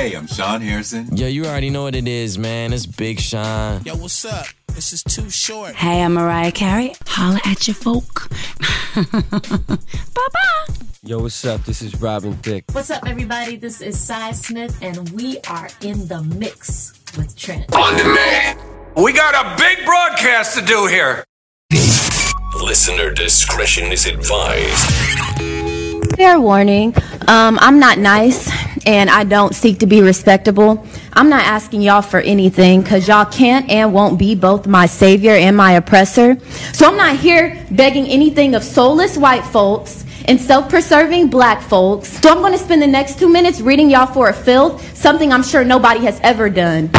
Hey, I'm Sean Harrison. Yo, you already know what it is, man. It's Big Sean. Yo, what's up? This is too short. Hey, I'm Mariah Carey. Holla at your folk. bye bye. Yo, what's up? This is Robin Thicke. What's up, everybody? This is Cy Smith, and we are in the mix with Trent. On demand. We got a big broadcast to do here. Listener discretion is advised. Fair warning. Um, I'm not nice and I don't seek to be respectable. I'm not asking y'all for anything because y'all can't and won't be both my savior and my oppressor. So I'm not here begging anything of soulless white folks and self-preserving black folks. So I'm going to spend the next two minutes reading y'all for a filth, something I'm sure nobody has ever done.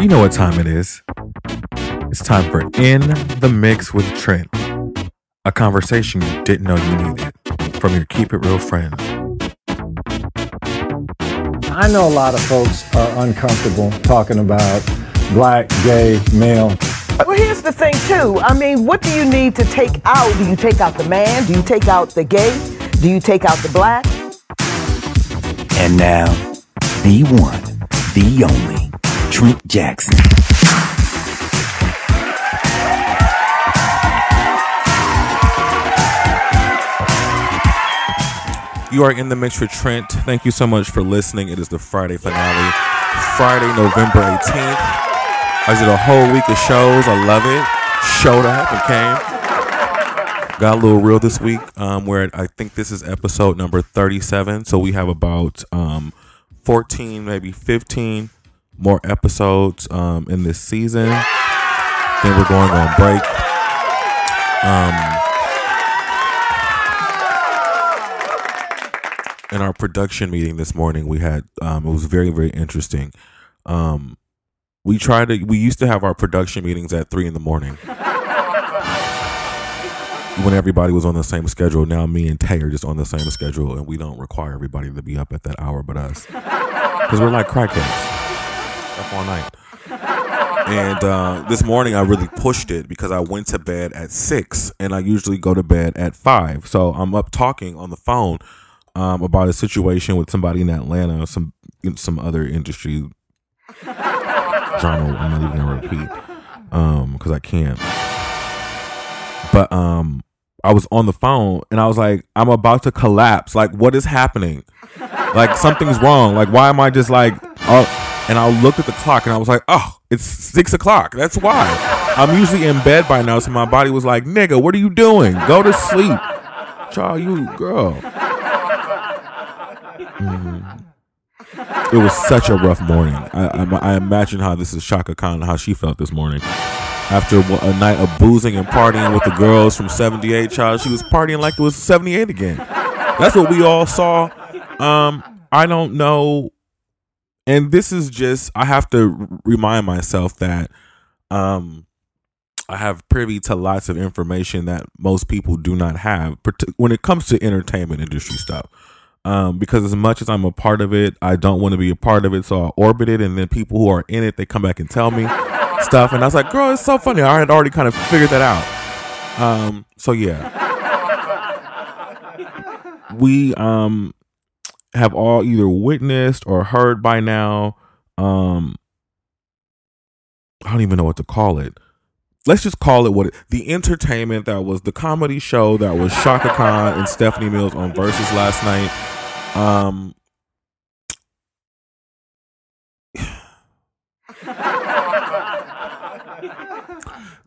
You know what time it is. It's time for In the Mix with Trent, a conversation you didn't know you needed from your Keep It Real friend. I know a lot of folks are uncomfortable talking about black, gay, male. Well, here's the thing, too. I mean, what do you need to take out? Do you take out the man? Do you take out the gay? Do you take out the black? And now, the one, the only, Trent Jackson. You are in the mix with Trent. Thank you so much for listening. It is the Friday finale, Friday, November 18th. I did a whole week of shows. I love it. Showed up and came. Got a little real this week. Um, where I think this is episode number 37. So we have about um, 14, maybe 15 more episodes um, in this season. Then we're going on break. Um, in our production meeting this morning, we had um, it was very very interesting. Um, we tried to we used to have our production meetings at three in the morning when everybody was on the same schedule. Now me and Tay are just on the same schedule, and we don't require everybody to be up at that hour but us because we're like crackheads up all night. And uh, this morning I really pushed it because I went to bed at six, and I usually go to bed at five. So I'm up talking on the phone um, about a situation with somebody in Atlanta, some some other industry drama. I'm not even gonna repeat because I can't. But um, I was on the phone and I was like, I'm about to collapse. Like, what is happening? Like something's wrong. Like, why am I just like? Oh, and I looked at the clock and I was like, oh, it's six o'clock. That's why. I'm usually in bed by now, so my body was like, nigga, what are you doing? Go to sleep. Child, you girl. Mm. It was such a rough morning. I, I, I, imagine how this is Chaka Khan, how she felt this morning. After a night of boozing and partying with the girls from 78, child, she was partying like it was 78 again. That's what we all saw. Um, I don't know. And this is just, I have to remind myself that um, I have privy to lots of information that most people do not have when it comes to entertainment industry stuff um, because as much as I'm a part of it, I don't want to be a part of it. So I orbit it, and then people who are in it, they come back and tell me stuff, and I was like, "Girl, it's so funny." I had already kind of figured that out. Um, so yeah, we um have all either witnessed or heard by now. Um, I don't even know what to call it. Let's just call it what it, the entertainment that was the comedy show that was Chaka Khan and Stephanie Mills on Verzuz last night. Um,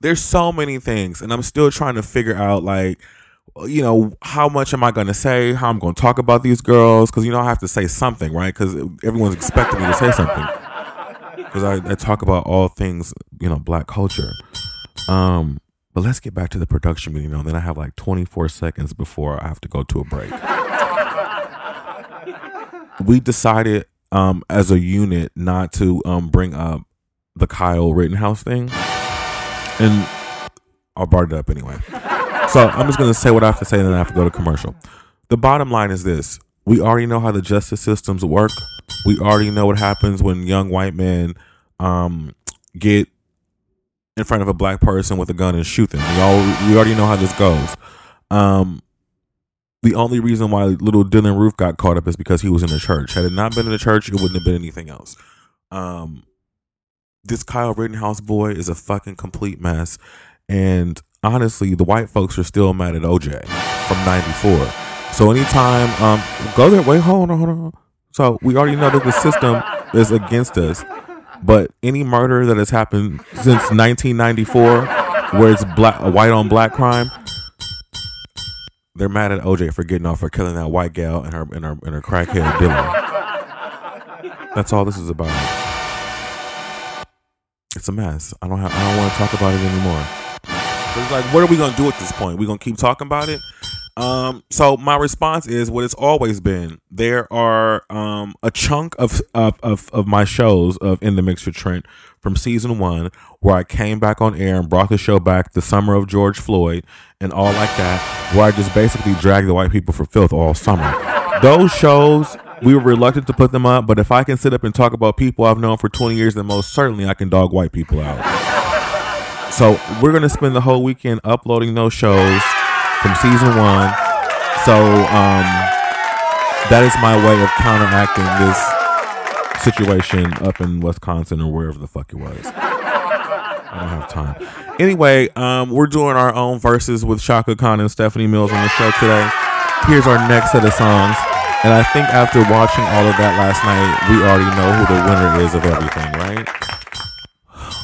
there's so many things, and I'm still trying to figure out like, you know, how much am I going to say? How I'm going to talk about these girls? Because you know I have to say something, right? Because everyone's expecting me to say something. Because I, I talk about all things, you know, black culture. Um, but let's get back to the production meeting now. Then I have like 24 seconds before I have to go to a break we decided um, as a unit not to um, bring up the Kyle Rittenhouse thing, and I brought it up anyway. So I'm just gonna say what I have to say, and then I have to go to commercial. The bottom line is this: we already know how the justice systems work. We already know what happens when young white men um, get in front of a black person with a gun and shoot them. We all we already know how this goes. Um, the only reason why little Dylann Roof got caught up is because he was in the church. Had it not been in the church, it wouldn't have been anything else. Um, this Kyle Rittenhouse boy is a fucking complete mess, and honestly, the white folks are still mad at OJ from '94. So anytime, um, go there. Wait, hold on, hold on. So we already know that the system is against us, but any murder that has happened since 1994, where it's black, white on black crime, they're mad at OJ for getting off for killing that white gal and her and her and her crackhead Dylan. That's all this is about. It's a mess. I don't have. I don't want to talk about it anymore. It's like, what are we gonna do at this point? We gonna keep talking about it? Um, so my response is what it's always been. There are um a chunk of of of, of my shows of in the mix for Trent from season one where I came back on air and brought the show back the summer of George Floyd and all like that, where I just basically dragged the white people for filth all summer. Those shows we were reluctant to put them up, but if I can sit up and talk about people I've known for 20 years, then most certainly I can dog white people out. So we're gonna spend the whole weekend uploading those shows from season one. So um, that is my way of counteracting this situation up in Wisconsin or wherever the fuck it was. I don't have time. Anyway, um, we're doing our own Verzuz with Chaka Khan and Stephanie Mills on the show today. Here's our next set of songs. And I think after watching all of that last night, we already know who the winner is of everything, right?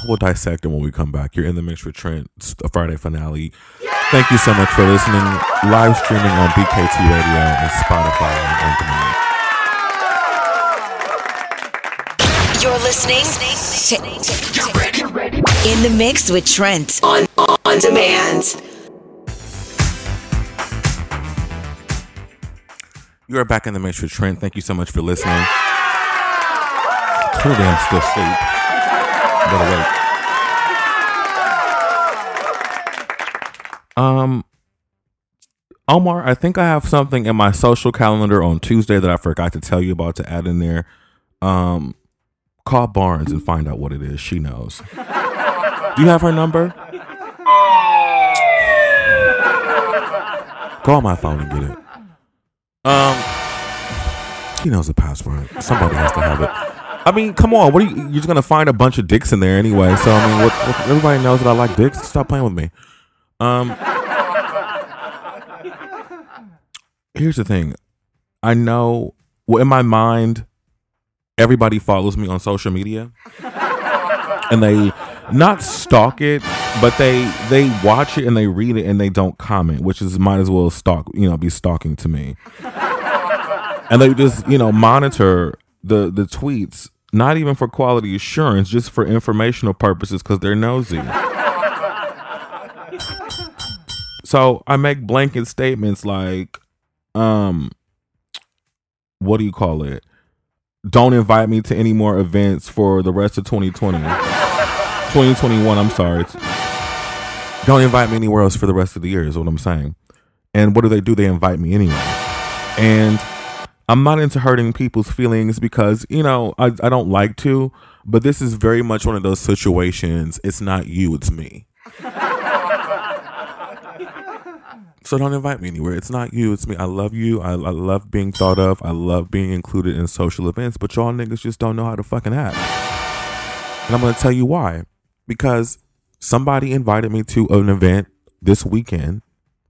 We'll dissect them when we come back. You're in the mix with Trent, Friday finale. Thank you so much for listening. Live streaming on BKT Radio and Spotify and on demand. You're listening to In the Mix with Trent on on demand. You are back in the mix with Trent. Thank you so much for listening. Clearly, I'm still asleep. Better wait. Um, Omar, I think I have something in my social calendar on Tuesday that I forgot to tell you about to add in there. Um, call Barnes and find out what it is. She knows. Do you have her number? On my phone and get it. Um, he knows the password. Somebody has to have it. I mean, come on. What are you? You're just gonna find a bunch of dicks in there anyway. So I mean, what, what, everybody knows that I like dicks. Stop playing with me. Um, here's the thing. I know. Well, in my mind, everybody follows me on social media, and they not stalk it, but they they watch it and they read it and they don't comment, which is might as well stalk. You know, be stalking to me. and they just you know monitor the the tweets not even for quality assurance just for informational purposes because they're nosy so i make blanket statements like um what do you call it? Don't invite me to any more events for the rest of 2020 2021 i'm sorry. Don't invite me anywhere else for the rest of the year is what i'm saying. And what do they do? They invite me anyway. And I'm not into hurting people's feelings because, you know, I, I don't like to, but this is very much one of those situations. It's not you, it's me. So don't invite me anywhere. It's not you, it's me. I love you. I, I love being thought of. I love being included in social events, but y'all niggas just don't know how to fucking act. And I'm going to tell you why. Because somebody invited me to an event this weekend.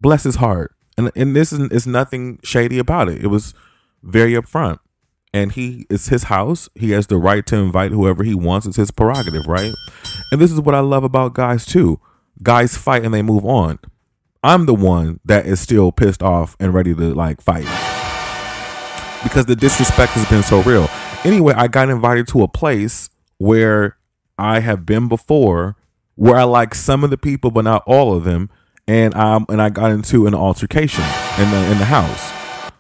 Bless his heart. And, and this is, is nothing shady about it. It was very upfront. And he it's his house. He has the right to invite whoever he wants. It's his prerogative, right? And this is what I love about guys too. Guys fight and they move on. I'm the one that is still pissed off and ready to like fight. Because the disrespect has been so real. Anyway, I got invited to a place where I have been before, where I like some of the people but not all of them, and um and I got into an altercation in the in the house.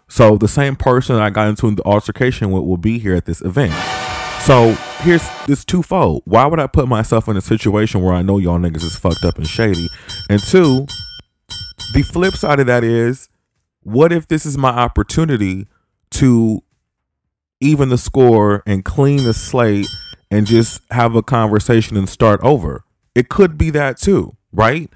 So the same person I got into the altercation with will be here at this event. So here's this twofold. Why would I put myself in a situation where I know y'all niggas is fucked up and shady? And two, the flip side of that is, what if this is my opportunity to even the score and clean the slate and just have a conversation and start over? It could be that too, right?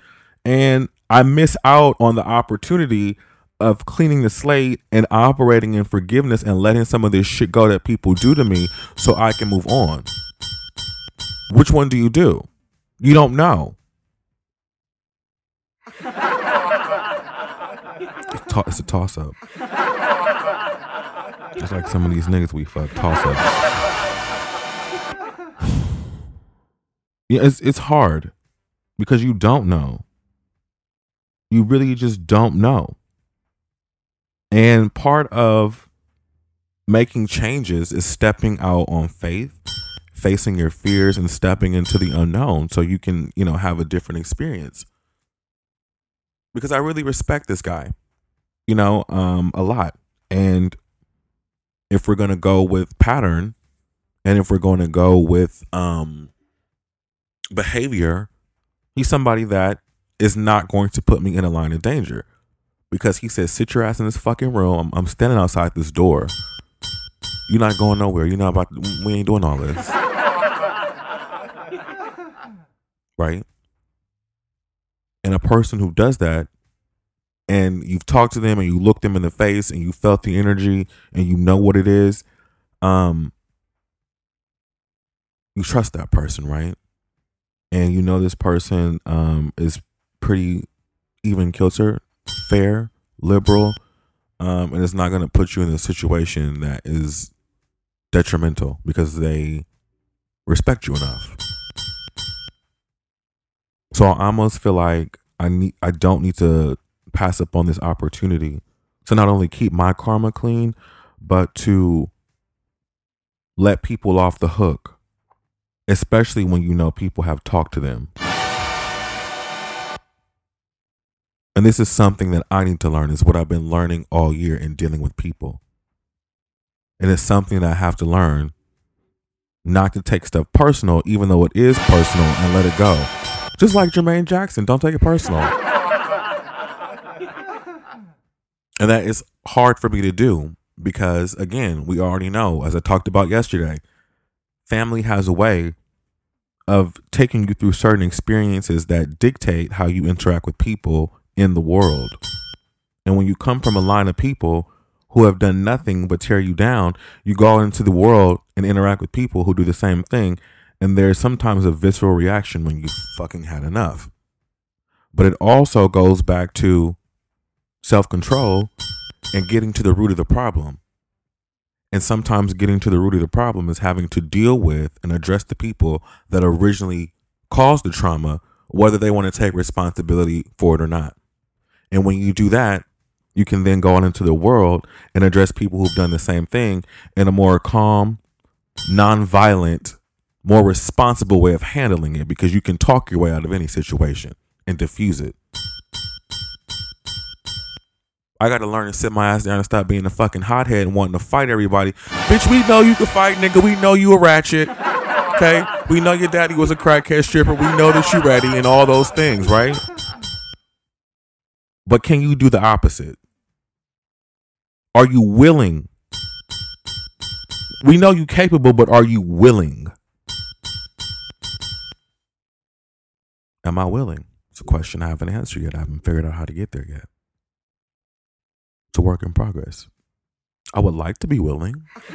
And I miss out on the opportunity of cleaning the slate and operating in forgiveness and letting some of this shit go that people do to me so I can move on. Which one do you do? You don't know. It's, to- it's a toss up. Just like some of these niggas we fuck toss up. yeah, it's it's hard because you don't know. You really just don't know. And part of making changes is stepping out on faith, facing your fears and stepping into the unknown so you can, you know, have a different experience. Because I really respect this guy, you know, um a lot. And if we're going to go with pattern and if we're going to go with um behavior, he's somebody that is not going to put me in a line of danger because he says, "Sit your ass in this fucking room. I'm, I'm standing outside this door. You're not going nowhere. You're not about. We ain't doing all this, right?" And a person who does that, and you've talked to them, and you looked them in the face, and you felt the energy, and you know what it is, um, you trust that person, right? And you know this person um is pretty even kilter, fair, liberal, um, and it's not going to put you in a situation that is detrimental because they respect you enough. So I almost feel like I need I don't need to pass up on this opportunity to not only keep my karma clean, but to let people off the hook, especially when you know people have talked to them. And this is something that I need to learn, is what I've been learning all year in dealing with people. And it's something that I have to learn not to take stuff personal, even though it is personal, and let it go. Just like Jermaine Jackson, don't take it personal. And that is hard for me to do because, again, we already know, as I talked about yesterday, family has a way of taking you through certain experiences that dictate how you interact with people in the world. And when you come from a line of people who have done nothing but tear you down, you go into the world and interact with people who do the same thing. And there's sometimes a visceral reaction when you fucking had enough. But it also goes back to self control and getting to the root of the problem. And sometimes getting to the root of the problem is having to deal with and address the people that originally caused the trauma, whether they want to take responsibility for it or not. And when you do that, you can then go out into the world and address people who've done the same thing in a more calm, non-violent, more responsible way of handling it because you can talk your way out of any situation and diffuse it. I got to learn to sit my ass down and stop being a fucking hothead and wanting to fight everybody. Bitch, we know you can fight, nigga. We know you a ratchet. Okay? We know your daddy was a crackhead stripper. We know that you ready and all those things, right? But can you do the opposite? Are you willing? We know you capable, but are you willing? Am I willing? It's a question I haven't answered yet. I haven't figured out how to get there yet. A work in progress. I would like to be willing.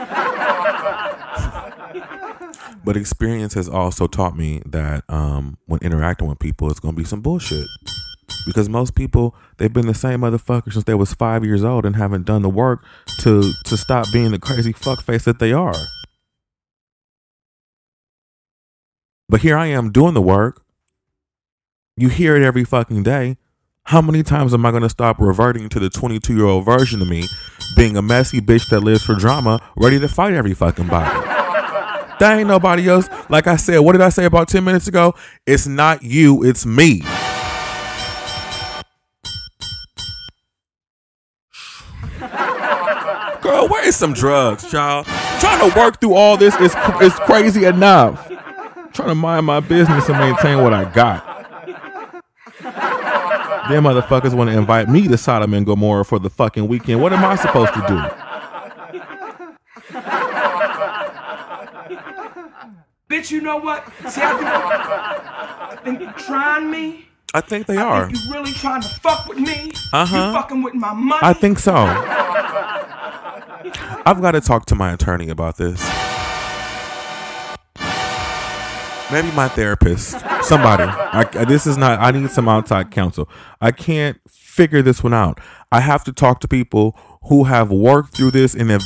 but experience has also taught me that um, when interacting with people, it's going to be some bullshit. Because most people, they've been the same motherfucker since they was five years old and haven't done the work to to stop being the crazy fuckface that they are. But here I am doing the work. You hear it every fucking day. How many times am I going to stop reverting to the 22 year old version of me, being a messy bitch that lives for drama, ready to fight every fucking body? That ain't nobody else. Like I said, what did I say about 10 minutes ago? It's not you, it's me. Girl, where is some drugs, child? Trying to work through all this is, is crazy enough. trying to mind my business and maintain what I got. Them motherfuckers want to invite me to Sodom and Gomorrah for the fucking weekend. What am I supposed to do? Bitch, you know what? See, I think, I think trying me. I think they I are. think you really trying to fuck with me. Uh-huh. You fucking with my money. I think so. I've got to talk to my attorney about this. Maybe my therapist. Somebody. I, this is not. I need some outside counsel. I can't figure this one out. I have to talk to people who have worked through this and have.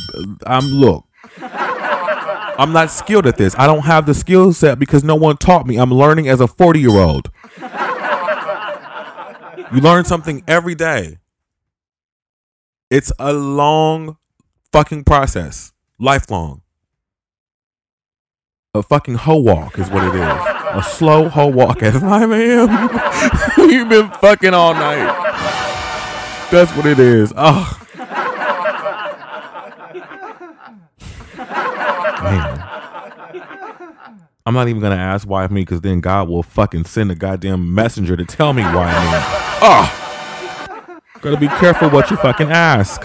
I'm look. I'm not skilled at this. I don't have the skill set because no one taught me. I'm learning as a 40 year old. You learn something every day. It's a long fucking process, lifelong. A fucking hoe walk is what it is. A slow hoe walk at 5 a.m. You've been fucking all night. That's what it is. Ah. Oh. Man. I'm not even gonna ask why me because then God will fucking send a goddamn messenger to tell me why me. Oh, gotta be careful what you fucking ask.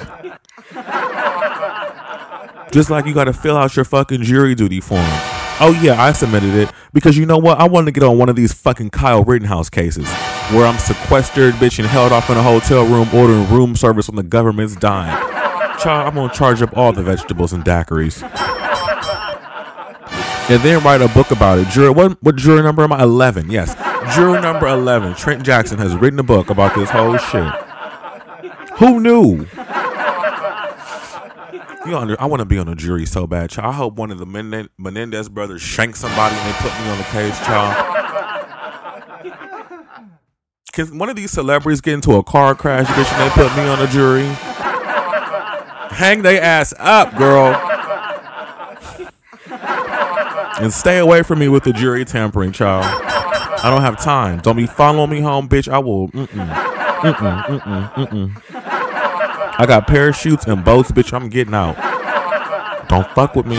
Just like you gotta fill out your fucking jury duty form. Oh yeah, I submitted it because you know what? I wanted to get on one of these fucking Kyle Rittenhouse cases where I'm sequestered, bitch, and held off in a hotel room ordering room service on the government's dime. I'm gonna charge up all the vegetables and daiquiris and then write a book about it. Juror, what what juror number am I? Eleven. Yes, juror number eleven. Trent Jackson has written a book about this whole shit. Who knew? You know, I want to be on a jury so bad, child. I hope one of the Men- Menendez brothers shank somebody and they put me on the case, child. Can one of these celebrities get into a car crash, bitch, and they put me on a jury? Hang they ass up, girl and stay away from me with the jury tampering, child. I don't have time. Don't be following me home, bitch. I will. Mm-mm, mm-mm, mm-mm, mm-mm. I got parachutes and boats, bitch. I'm getting out. Don't fuck with me.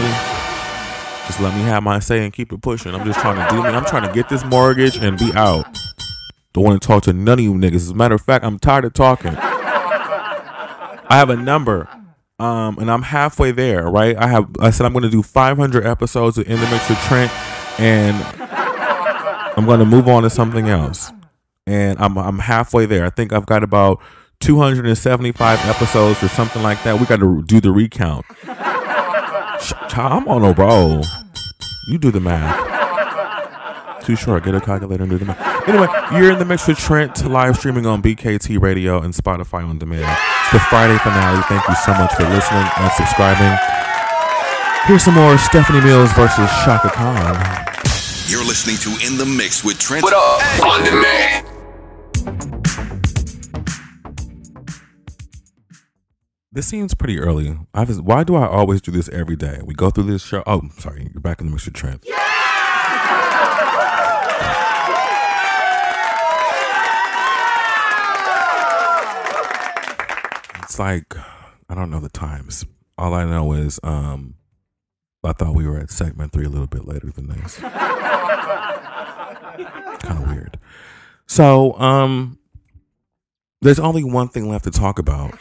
Just let me have my say and keep it pushing. I'm just trying to do me. I'm trying to get this mortgage and be out. Don't want to talk to none of you niggas. As a matter of fact, I'm tired of talking. I have a number um, and I'm halfway there, right? I have I said I'm going to do 500 episodes of In the Mix with Trent, and I'm going to move on to something else. And I'm I'm halfway there. I think I've got about 275 episodes or something like that. We got to do the recount. I'm on a roll. You do the math. Too short. Get a calculator and do the math. Anyway, you're in the mix with Trent, live streaming on BKT Radio and Spotify on demand. It's the Friday finale. Thank you so much for listening and subscribing. Here's some more Stephanie Mills versus Chaka Khan. You're listening to In the Mix with Trent What up? On demand. This seems pretty early. I was, why do I always do this every day? We go through this show. Oh, sorry. You're back in the mix with Trent. It's like I don't know the times. All I know is um I thought we were at segment three a little bit later than this. kind of weird. So, um there's only one thing left to talk about.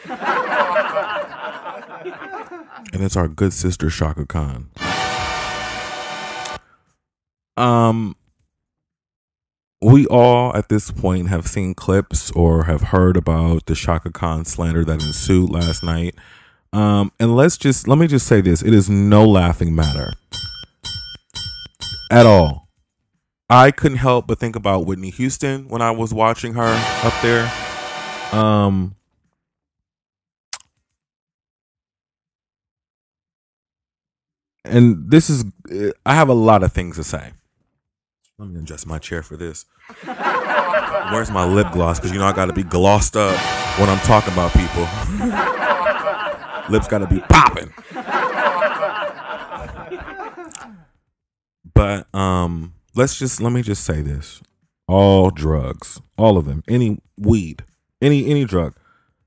And it's our good sister Chaka Khan. Um we all at this point have seen clips or have heard about the Chaka Khan slander that ensued last night. Um, and let's just let me just say this: it is no laughing matter at all. I couldn't help but think about Whitney Houston when I was watching her up there. Um, and this is, I have a lot of things to say. Let me adjust my chair for this. Where's my lip gloss? Because you know I got to be glossed up when I'm talking about people. Lips got to be popping. But um, let's just let me just say this: all drugs, all of them, any weed, any any drug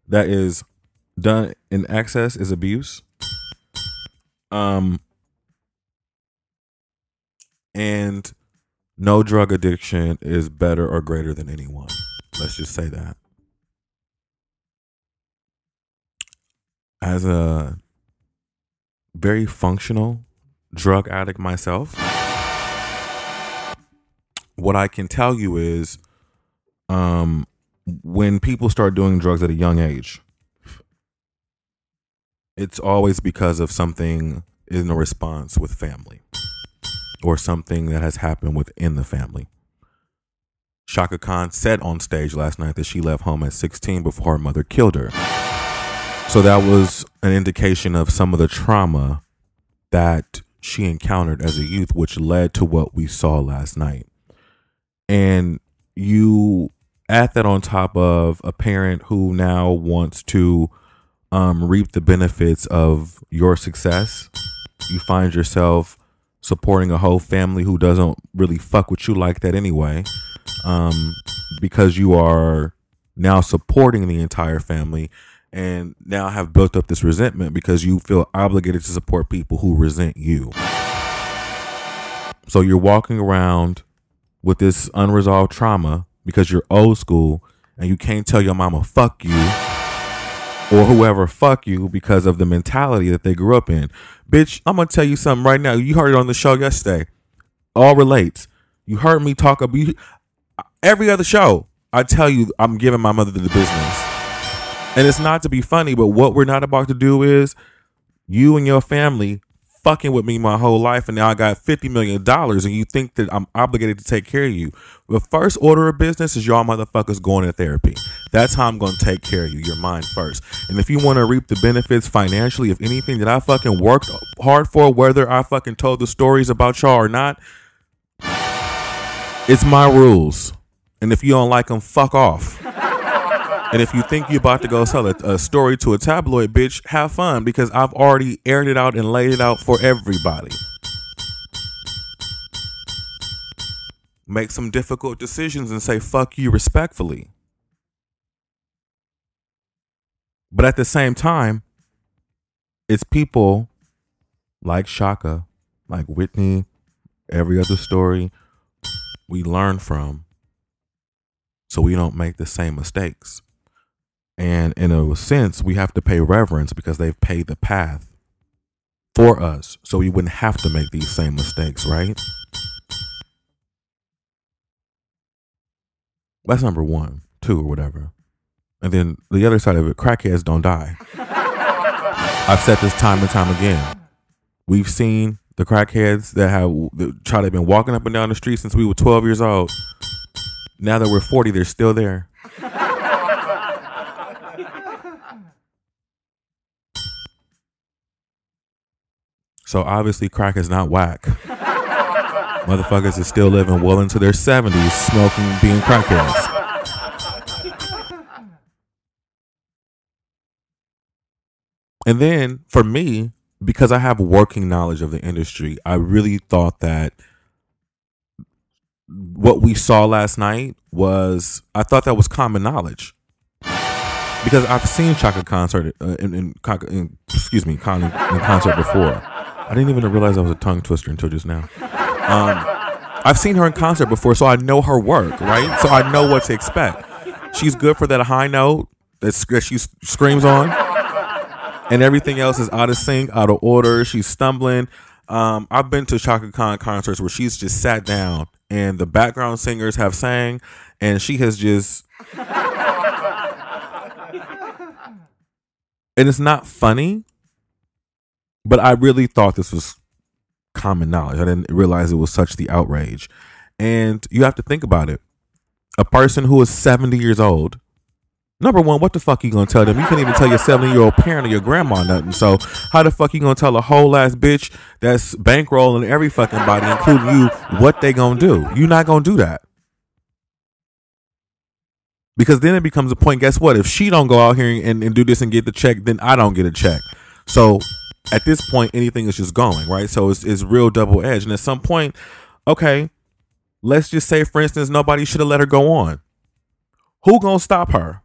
that is done in excess is abuse. Um, and no drug addiction is better or greater than anyone. Let's just say that. As a very functional drug addict myself, what I can tell you is, um, when people start doing drugs at a young age, it's always because of something in a response with family or something that has happened within the family. Chaka Khan said on stage last night that she left home at 16 before her mother killed her. So that was an indication of some of the trauma that she encountered as a youth, which led to what we saw last night. And you add that on top of a parent who now wants to um, reap the benefits of your success. You find yourself supporting a whole family who doesn't really fuck with you like that anyway, um, because you are now supporting the entire family and now have built up this resentment because you feel obligated to support people who resent you. So you're walking around with this unresolved trauma because you're old school and you can't tell your mama fuck you or whoever fuck you because of the mentality that they grew up in. Bitch, I'm gonna tell you something right now. You heard it on the show yesterday. All relates. You heard me talk about you, every other show. I tell you, I'm giving my mother the business. And it's not to be funny, but what we're not about to do is you and your family fucking with me my whole life and now I got 50 million dollars and you think that I'm obligated to take care of you. The first order of business is y'all motherfuckers going to therapy. That's how I'm going to take care of you, your mind first. And if you want to reap the benefits financially of anything that I fucking worked hard for, whether I fucking told the stories about y'all or not, it's my rules. And if you don't like them, fuck off. And if you think you're about to go sell a, a, story to a tabloid, bitch, have fun because I've already aired it out and laid it out for everybody. Make some difficult decisions and say fuck you respectfully. But at the same time, it's people like Chaka, like Whitney, every other story we learn from so we don't make the same mistakes. And in a sense, we have to pay reverence because they've paid the path for us. So we wouldn't have to make these same mistakes, right? That's number one, two, or whatever. And then the other side of it, crackheads don't die. I've said this time and time again. We've seen the crackheads that have the child have been walking up and down the street since we were 12 years old. Now that we're 40, they're still there. So obviously, crack is not whack. Motherfuckers is still living well into their 70s, smoking, being crackheads. And then for me, because I have working knowledge of the industry, I really thought that what we saw last night was, I thought that was common knowledge because I've seen Chaka concert uh, in, in, in, excuse me, con, in concert before. I didn't even realize I was a tongue twister until just now. Um, I've seen her in concert before, so I know her work, right? So I know what to expect. She's good for that high note that she screams on, and everything else is out of sync, out of order. She's stumbling. Um, I've been to Chaka Khan concerts where she's just sat down and the background singers have sang, and she has just. and it's not funny but I really thought this was common knowledge. I didn't realize it was such the outrage. And you have to think about it. A person who is 70 years old, number one, what the fuck you gonna tell them? You can't even tell your 70 year old parent or your grandma nothing. So how the fuck you gonna tell a whole ass bitch that's bankrolling every fucking body, including you, what they gonna do? You're not gonna do that. Because then it becomes a point, guess what? If she don't go out here and, and do this and get the check, then I don't get a check. So at this point anything is just going right? So it's, it's real double edged. And at some point okay let's just say for instance nobody should have let her go on. Who gonna stop her?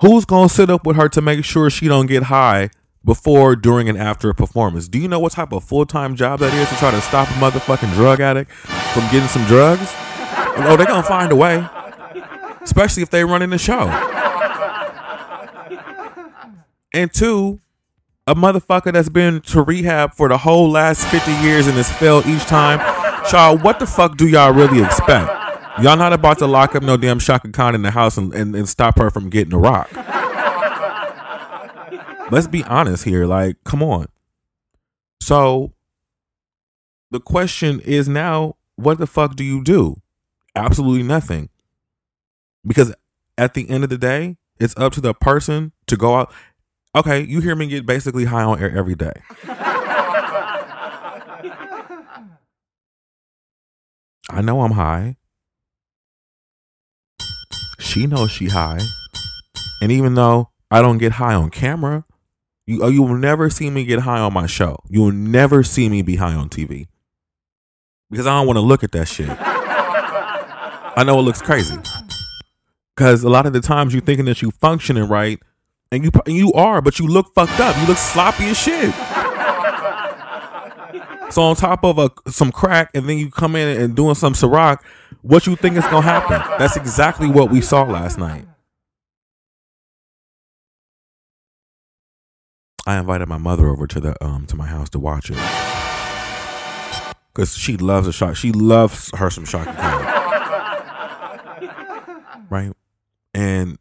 Who's gonna sit up with her to make sure she don't get high before during and after a performance? Do you know what type of full-time job that is to try to stop a motherfucking drug addict from getting some drugs? Oh they're gonna find a way especially if they run in the show and two, a motherfucker that's been to rehab for the whole last 50 years and has failed each time. Child, what the fuck do y'all really expect? Y'all not about to lock up no damn Chaka Khan in the house and, and, and stop her from getting a rock. Let's be honest here. Like, come on. So the question is now, what the fuck do you do? Absolutely nothing. Because at the end of the day, it's up to the person to go out. Okay, you hear me get basically high on air every day. I know I'm high. She knows she high. And even though I don't get high on camera, you uh, you will never see me get high on my show. You will never see me be high on TV. Because I don't want to look at that shit. I know it looks crazy. Cause a lot of the times you're thinking that you're functioning right, and you you are, but you look fucked up. You look sloppy as shit. So on top of a some crack, and then you come in and doing some Ciroc, what you think is gonna happen? That's exactly what we saw last night. I invited my mother over to the um to my house to watch it because she loves a shot. She loves her some Chaka right? And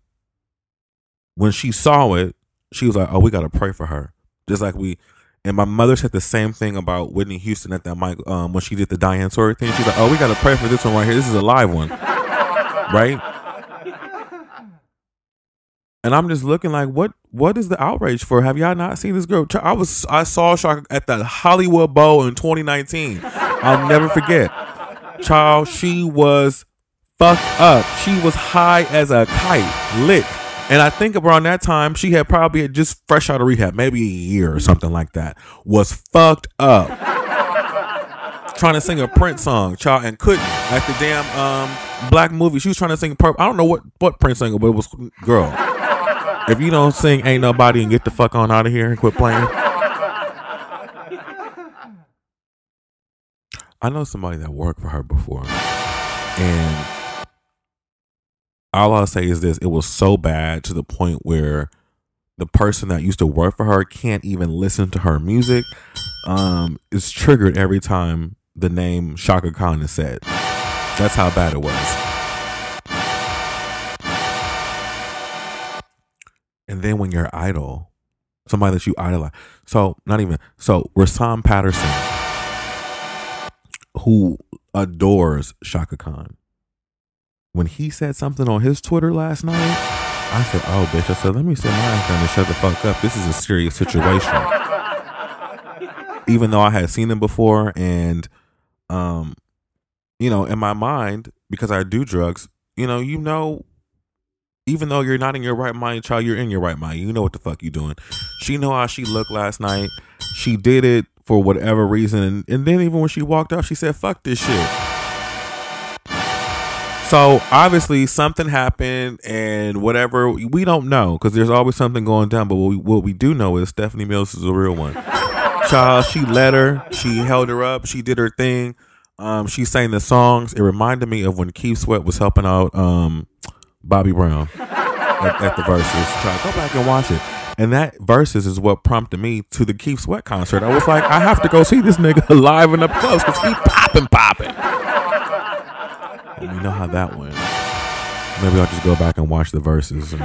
when she saw it, she was like, "Oh, we gotta pray for her," just like we. And my mother said the same thing about Whitney Houston at that mic um, when she did the Diane Sawyer thing. She's like, "Oh, we gotta pray for this one right here. This is a live one, right?" And I'm just looking like, what what is the outrage for? Have y'all not seen this girl? I was I saw Chaka at the Hollywood Bowl in 2019. I'll never forget. Child, she was fucked up. She was high as a kite, lit. And I think around that time, she had probably just fresh out of rehab, maybe a year or something like that. Was fucked up. trying to sing a Prince song, child, and couldn't at the damn um, black movie. She was trying to sing. Purple. I don't know what what Prince singer, but it was girl. If you don't sing Ain't Nobody and get the fuck on out of here and quit playing. I know somebody that worked for her before. And all I'll say is this it was so bad to the point where the person that used to work for her can't even listen to her music. Um, it's triggered every time the name Chaka Khan is said. That's how bad it was. And then when you're idol, somebody that you idolize. So not even so Rahsaan Patterson, who adores Chaka Khan. When he said something on his Twitter last night, I said, "Oh, bitch!" I said, "Let me sit my ass down and shut the fuck up. This is a serious situation." Even though I had seen him before, and um, you know, in my mind, because I do drugs, you know, you know even though you're not in your right mind, child, you're in your right mind. You know what the fuck you doing. She know how she looked last night. She did it for whatever reason, and, then even when she walked up, she said, "Fuck this shit." So obviously something happened, and whatever we don't know because there's always something going down. But what we, what we do know is Stephanie Mills is a real one. Child, she led her, she held her up, she did her thing. Um, she sang the songs. It reminded me of when Keith Sweat was helping out um, Bobby Brown at, at, the Verzuz. Try go back and watch it. And that Verzuz is what prompted me to the Keith Sweat concert. I was like, I have to go see this nigga live and up close because he popping, popping. And you know how that went. Maybe I'll just go back and watch the Verzuz.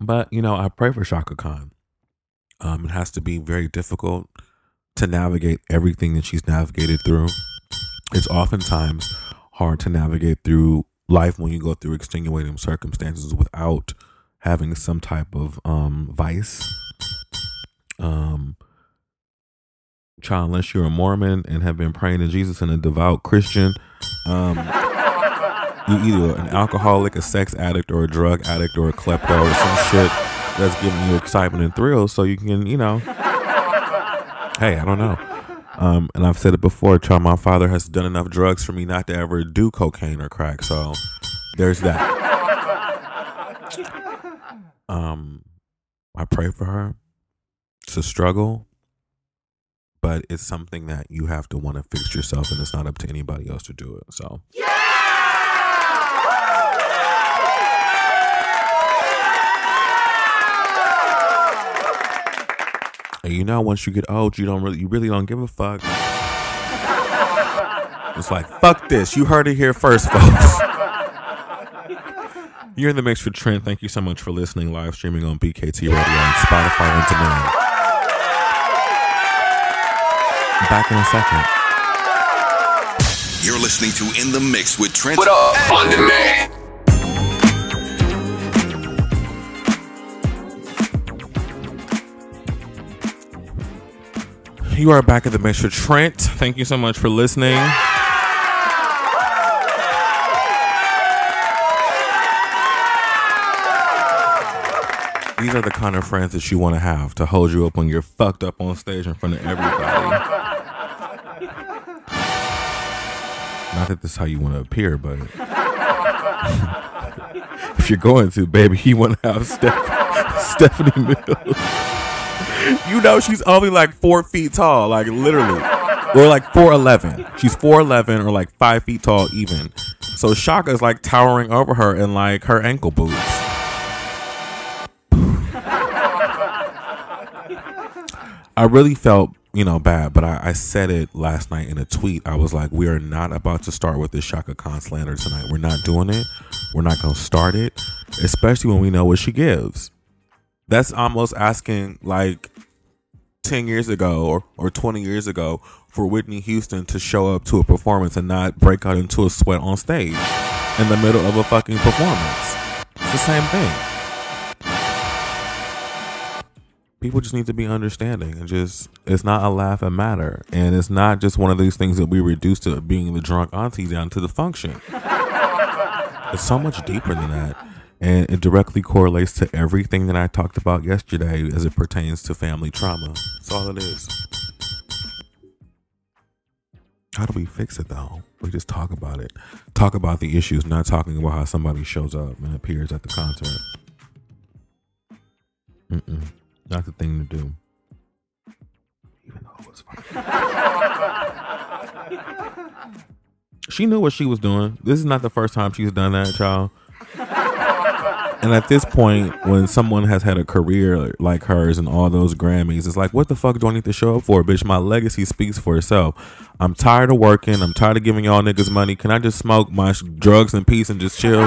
But you know, I pray for Chaka Khan. Um, it has to be very difficult to navigate everything that she's navigated through. It's oftentimes hard to navigate through life when you go through extenuating circumstances without having some type of um, vice. Um, child, unless you're a Mormon and have been praying to Jesus and a devout Christian, um, you either an alcoholic, a sex addict, or a drug addict, or a klepto, or some shit that's giving you excitement and thrills, so you can, you know. Hey, I don't know. Um, and I've said it before, child, my father has done enough drugs for me not to ever do cocaine or crack. So there's that. Um, I pray for her. It's a struggle, but it's something that you have to want to fix yourself, and it's not up to anybody else to do it. So. yeah. And you know, once you get old, you don't really, you really don't give a fuck. It's like, fuck this. You heard it here first, folks. You're in the mix for Trent. Thank you so much for listening. Live streaming on BKT Radio and Spotify on demand. Back in a second. You're listening to In the Mix with Trent What up? On demand. You are back at the mix for Trent. Thank you so much for listening. These are the kind of friends that you want to have to hold you up when you're fucked up on stage in front of everybody. Not that this is how you want to appear, but if you're going to, baby, you want to have Steph- Stephanie Mills. you know she's only like four feet tall, like literally, or like four eleven. She's four eleven or like five feet tall even. So Chaka is like towering over her in like her ankle boots. I really felt, you know, bad, but I, I said it last night in a tweet. I was like, we are not about to start with this Chaka Khan slander tonight. We're not doing it. We're not going to start it, especially when we know what she gives. That's almost asking like 10 years ago or, or 20 years ago for Whitney Houston to show up to a performance and not break out into a sweat on stage in the middle of a fucking performance. It's the same thing. People just need to be understanding and just, it's not a laugh and matter. And it's not just one of these things that we reduce to being the drunk auntie down to the function. It's so much deeper than that. And it directly correlates to everything that I talked about yesterday as it pertains to family trauma. That's all it is. How do we fix it though? We just talk about it. Talk about the issues, not talking about how somebody shows up and appears at the concert. Mm-mm. Not the thing to do. Even though it was she knew what she was doing. This is not the first time she's done that, y'all. And at this point, when someone has had a career like hers and all those Grammys, it's like, what the fuck do I need to show up for, bitch? My legacy speaks for itself. I'm tired of working. I'm tired of giving y'all niggas money. Can I just smoke my drugs in peace and just chill?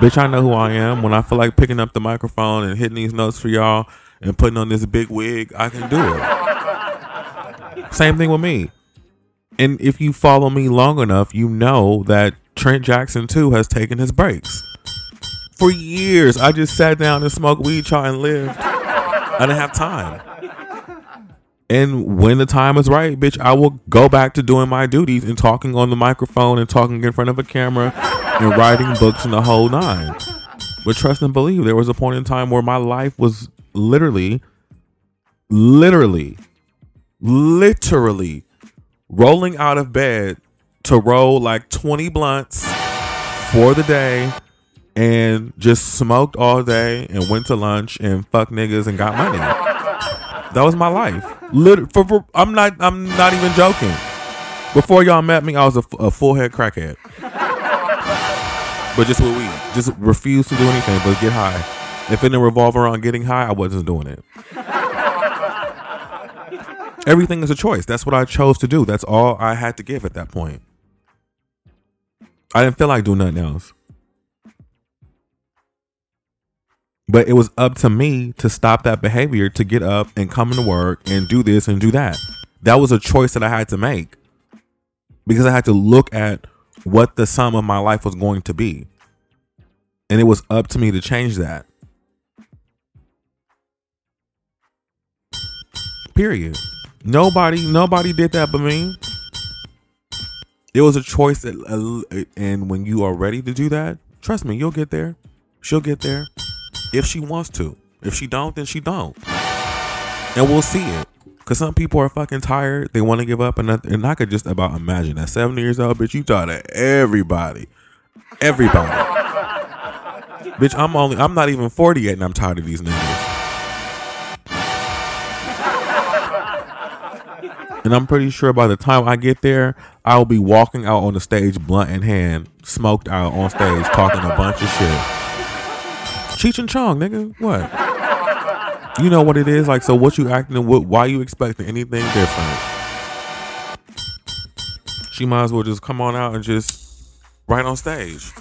Bitch, I know who I am. When I feel like picking up the microphone and hitting these notes for y'all and putting on this big wig, I can do it. Same thing with me. And if you follow me long enough, you know that Trent Jackson too has taken his breaks. For years, I just sat down and smoked weed, y'all, and lived. I didn't have time. And when the time is right, bitch, I will go back to doing my duties and talking on the microphone and talking in front of a camera and writing books and the whole nine. But trust and believe, there was a point in time where my life was literally, literally, literally rolling out of bed to roll like 20 blunts for the day and just smoked all day and went to lunch and fuck niggas and got money. That was my life. Lit- for, for, I'm not. I'm not even joking. Before y'all met me, I was a, a full head crackhead. But just with weed, just refuse to do anything but get high. If it didn't revolve around getting high, I wasn't doing it. Everything is a choice. That's what I chose to do. That's all I had to give at that point. I didn't feel like doing nothing else. But it was up to me to stop that behavior, to get up and come into work and do this and do that. That was a choice that I had to make because I had to look at what the sum of my life was going to be. And it was up to me to change that. Period. Nobody, nobody did that but me. It was a choice that, uh, and when you are ready to do that, trust me, you'll get there. She'll get there if she wants to. If she don't, then she don't. And we'll see it. Cause some people are fucking tired. They want to give up, and, and I could just about imagine that seventy years old, bitch, you to everybody, everybody. bitch, I'm only, I'm not even forty yet, and I'm tired of these niggas. And I'm pretty sure by the time I get there, I'll be walking out on the stage, blunt in hand, smoked out on stage, talking a bunch of shit. Cheech and Chong, nigga. What? You know what it is like. So what you acting? What? Why you expecting anything different? She might as well just come on out and just right on stage.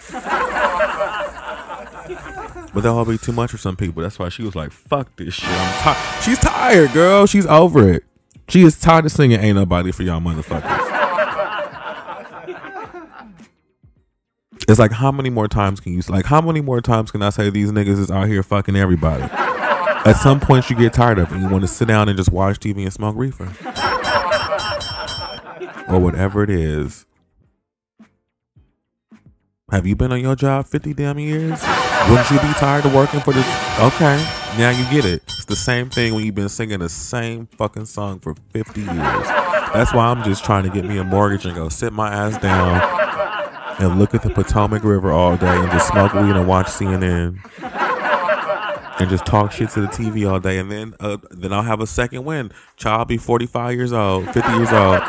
But that'll be too much for some people. That's why she was like, "Fuck this shit." I'm tired. She's tired, girl. She's over it. She is tired of singing "Ain't Nobody for Y'all Motherfuckers." It's like how many more times can you like how many more times can I say these niggas is out here fucking everybody? At some point you get tired of it and you want to sit down and just watch TV and smoke reefer. or whatever it is. Have you been on your job 50 damn years? Wouldn't you be tired of working for this? Okay, now you get it. It's the same thing when you've been singing the same fucking song for 50 years. That's why I'm just trying to get me a mortgage and go sit my ass down and look at the Potomac River all day and just smoke weed and watch CNN and just talk shit to the TV all day. And then uh, then I'll have a second win. Child be 45 years old, 50 years old.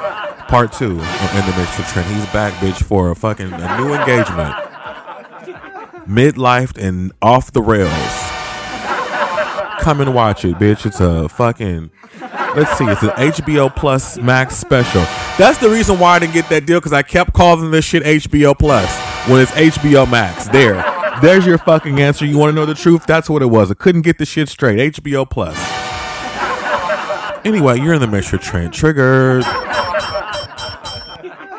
Part two of In the Mix with Trent. He's back, bitch, for a fucking a new engagement. Midlife and off the rails. Come and watch it, bitch. It's a fucking Let's see. It's an HBO Plus Max special. That's the reason why I didn't get that deal because I kept calling this shit HBO Plus when it's HBO Max. There, there's your fucking answer. You want to know the truth? That's what it was. I couldn't get the shit straight. HBO Plus. Anyway, you're in the Mixture Trent. Triggered.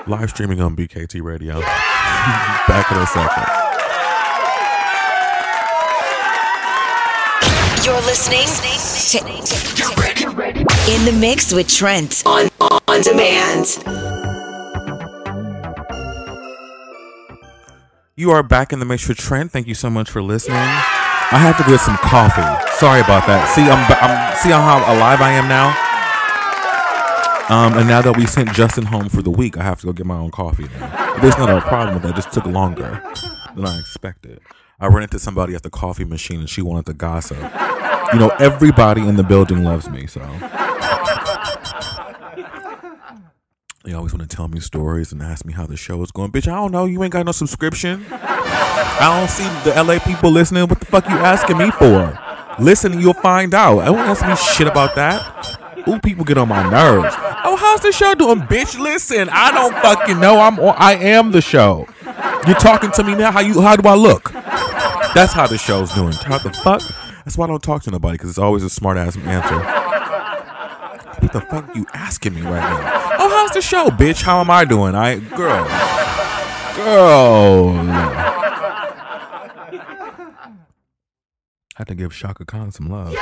Live streaming on BKT Radio. Back in a second. You're listening to In the Mix with Trent on on demand. You are back in the mix with Trent. Thank you so much for listening. I have to get some coffee. Sorry about that. See, I'm, I'm see how alive I am now. Um, and now that we sent Justin home for the week, I have to go get my own coffee now. There's not a problem with that. It just took longer than I expected. I ran into somebody at the coffee machine and she wanted to gossip. You know, everybody in the building loves me, so. They always want to tell me stories and ask me how the show is going. Bitch, I don't know. You ain't got no subscription. I don't see the LA people listening. What the fuck you asking me for? Listen, you'll find out. I won't ask me shit about that. Ooh, people get on my nerves. Oh, how's the show doing, bitch? Listen, I don't fucking know. I'm I am the show. You're talking to me now. How you? How do I look? That's how the show's doing. How the fuck? That's why I don't talk to nobody because it's always a smart ass answer. What the fuck you asking me right now? Oh, how's the show, bitch? How am I doing? I girl, girl. I had to give Chaka Khan some love.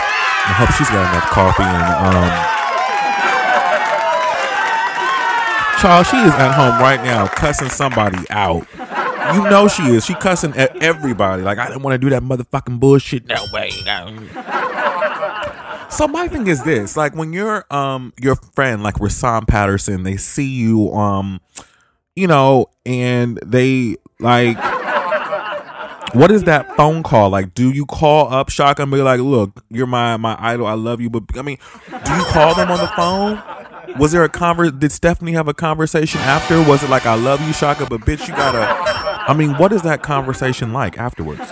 I hope she's got enough coffee and um. Child, she is at home right now cussing somebody out. You know she is. She cussing at everybody. Like I didn't want to do that motherfucking bullshit. No way. No. So my thing is this: like when your um your friend like Rahsaan Patterson, they see you um, you know, and they like. What is that phone call like? Do you call up Chaka and be like, "Look, you're my my idol. I love you," but I mean, do you call them on the phone? Was there a convers? Did Stephanie have a conversation after? Was it like, "I love you, Chaka," but bitch, you gotta. I mean, what is that conversation like afterwards?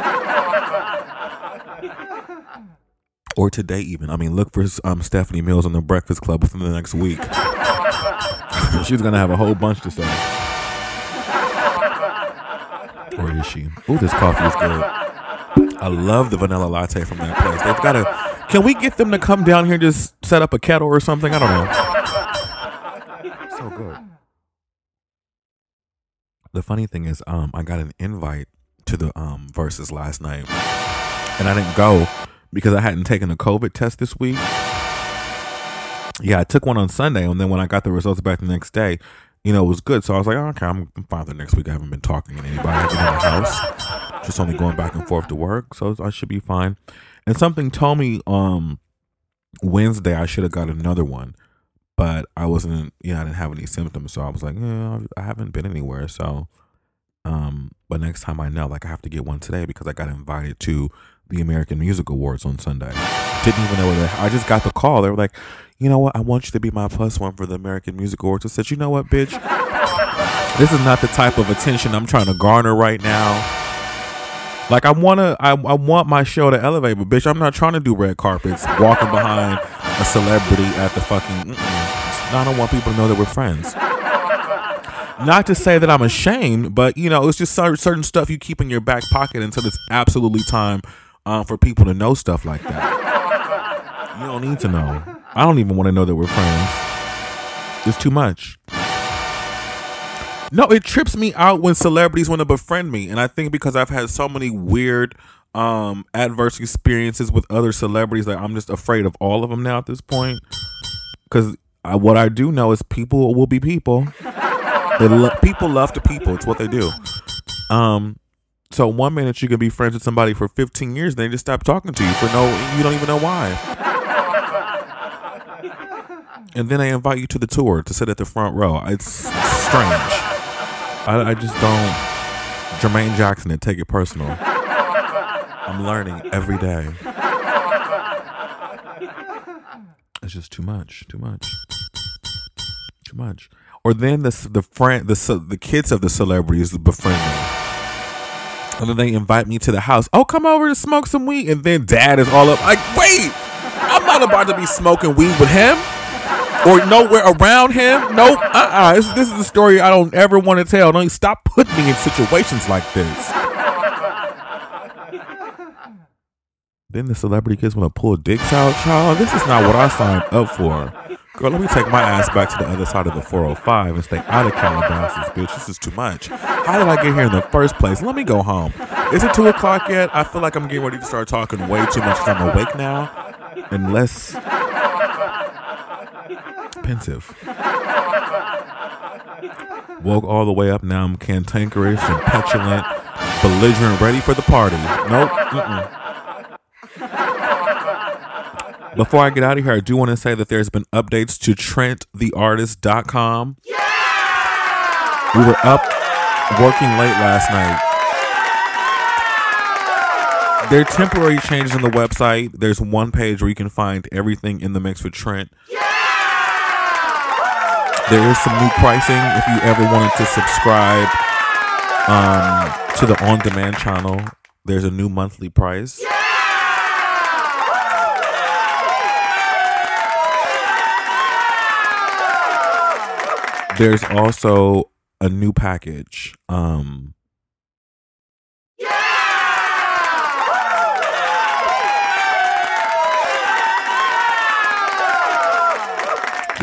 or today even. I mean, look for um, Stephanie Mills on the Breakfast Club within the next week. She's gonna have a whole bunch to say. Or is she? Oh, this coffee is good. I love the vanilla latte from that place. They've got to. Can we get them to come down here and just set up a kettle or something? I don't know. So good. The funny thing is, um, I got an invite to the um Verzuz last night, and I didn't go because I hadn't taken a COVID test this week. Yeah, I took one on Sunday, and then when I got the results back the next day, you know, it was good. So I was like, oh, okay, I'm fine for next week. I haven't been talking to anybody. In the house, just only going back and forth to work, so I should be fine. And something told me um Wednesday I should have got another one, but I wasn't. Yeah, I didn't have any symptoms, so I was like, yeah, I haven't been anywhere. So, um, but next time I know, like, I have to get one today because I got invited to the American Music Awards on Sunday. Didn't even know what I just got the call. They were like, you know what? I want you to be my plus one for the American Music Awards. I said, you know what, bitch? This is not the type of attention I'm trying to garner right now. Like I wanna, I, I want my show to elevate, but bitch, I'm not trying to do red carpets, walking behind a celebrity at the fucking. Mm-mm. I don't want people to know that we're friends. Not to say that I'm ashamed, but you know, it's just certain stuff you keep in your back pocket until it's absolutely time um, for people to know stuff like that. You don't need to know. I don't even want to know that we're friends. It's too much. No, it trips me out when celebrities want to befriend me, and I think because I've had so many weird, um, adverse experiences with other celebrities that I'm just afraid of all of them now at this point. Because what I do know is people will be people. Lo- people love to people. It's what they do. Um, so one minute you can be friends with somebody for 15 years, then they just stop talking to you for no, you don't even know why. And then they invite you to the tour to sit at the front row. It's strange. I, I just don't. Jermaine Jackson and take it personal. I'm learning every day. It's just too much. Too much. Too much. Or then the the friend the the kids of the celebrities befriend me. And then they invite me to the house. Oh, come over to smoke some weed. And then dad is all up like, wait, I'm not about to be smoking weed with him or nowhere around him. Nope. Uh-uh. This, this is a story I don't ever want to tell. Don't stop putting me in situations like this. then the celebrity kids want to pull dicks out, child. This is not what I signed up for. Girl, let me take my ass back to the other side of the 405 and stay out of Calabasas, bitch. This is too much. How did I get here in the first place? Let me go home. Is it 2 o'clock yet? I feel like I'm getting ready to start talking way too much I'm awake now and less pensive. Woke all the way up. Now I'm cantankerous and petulant, belligerent, ready for the party. Nope. Mm-mm. Before I get out of here, I do want to say that there's been updates to TrentTheArtist.com. Yeah! We were up working late last night. There are temporary changes in the website. There's one page where you can find everything in the mix with Trent. Yeah! There is some new pricing if you ever wanted to subscribe um, to the on demand channel. There's a new monthly price. Yeah! There's also a new package. Um, we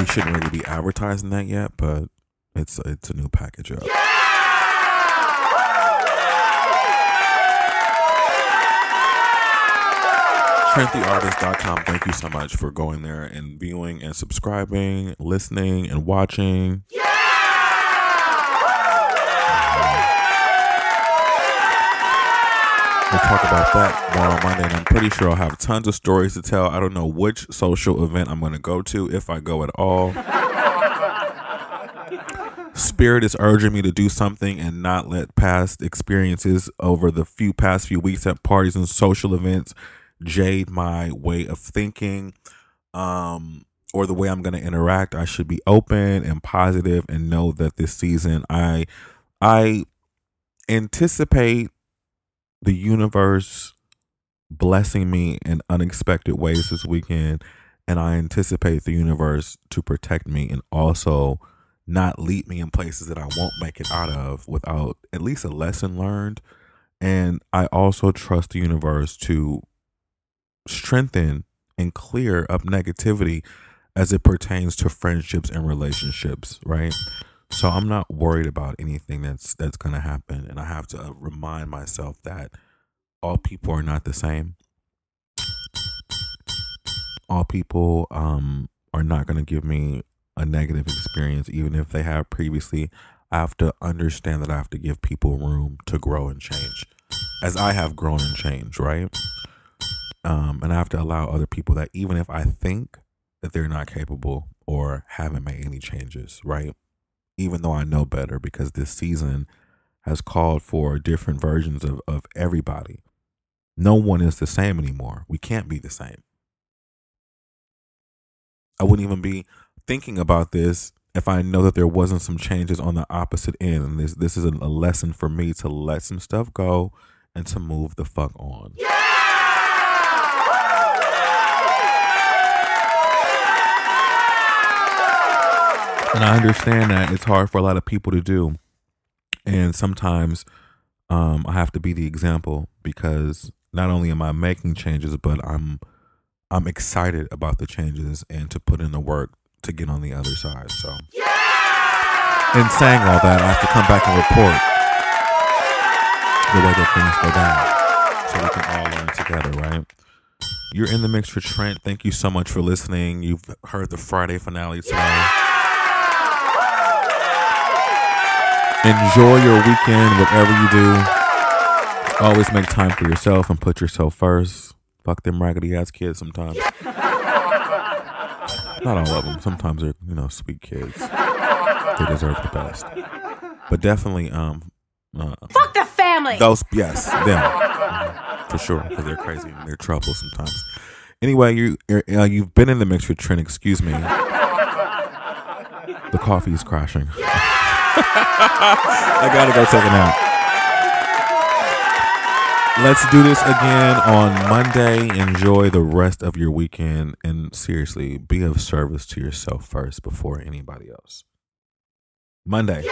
shouldn't really be advertising that yet, but it's it's a new package up. Yeah! TrentTheArtist.com. Thank you so much for going there and viewing and subscribing, listening and watching. Yeah! Talk about that more on Monday, and I'm pretty sure I'll have tons of stories to tell. I don't know which social event I'm going to go to, if I go at all. Spirit is urging me to do something and not let past experiences over the few past few weeks at parties and social events jade my way of thinking um, or the way I'm going to interact. I should be open and positive and know that this season I I anticipate the universe blessing me in unexpected ways this weekend and I anticipate the universe to protect me and also not lead me in places that I won't make it out of without at least a lesson learned. And I also trust the universe to strengthen and clear up negativity as it pertains to friendships and relationships, right? So I'm not worried about anything that's that's going to happen and I have to remind myself that all people are not the same. All people um are not going to give me a negative experience even if they have previously. I have to understand that I have to give people room to grow and change as I have grown and changed, right? Um, and I have to allow other people that even if I think that they're not capable or haven't made any changes, right? Even though I know better because this season has called for different versions of, of everybody. No one is the same anymore. We can't be the same. I wouldn't even be thinking about this if I know that there wasn't some changes on the opposite end. And this this is a, a lesson for me to let some stuff go and to move the fuck on. And I understand that it's hard for a lot of people to do. And sometimes um, I have to be the example because not only am I making changes, but I'm I'm excited about the changes and to put in the work to get on the other side. So, yeah! in saying all that, I have to come back and report the way that things go down, so we can all learn together, right? You're in the mix for Trent. Thank you so much for listening. You've heard the Friday finale today. Enjoy your weekend, whatever you do. Always make time for yourself and put yourself first. Fuck them raggedy ass kids sometimes. Not all of them. Sometimes they're, you know, sweet kids. They deserve the best. But definitely, um, uh, Fuck the family. those, yes, them. For sure, because they're crazy and they're trouble sometimes. Anyway, you, uh, you've been in the mix with Trent, excuse me. The coffee is crashing. I gotta go take a nap. Let's do this again on Monday. Enjoy the rest of your weekend and seriously be of service to yourself first before anybody else. Monday.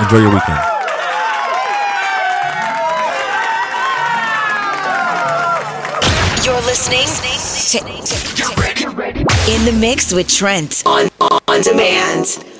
Enjoy your weekend. You're listening to In the Mix with Trent on, on demand.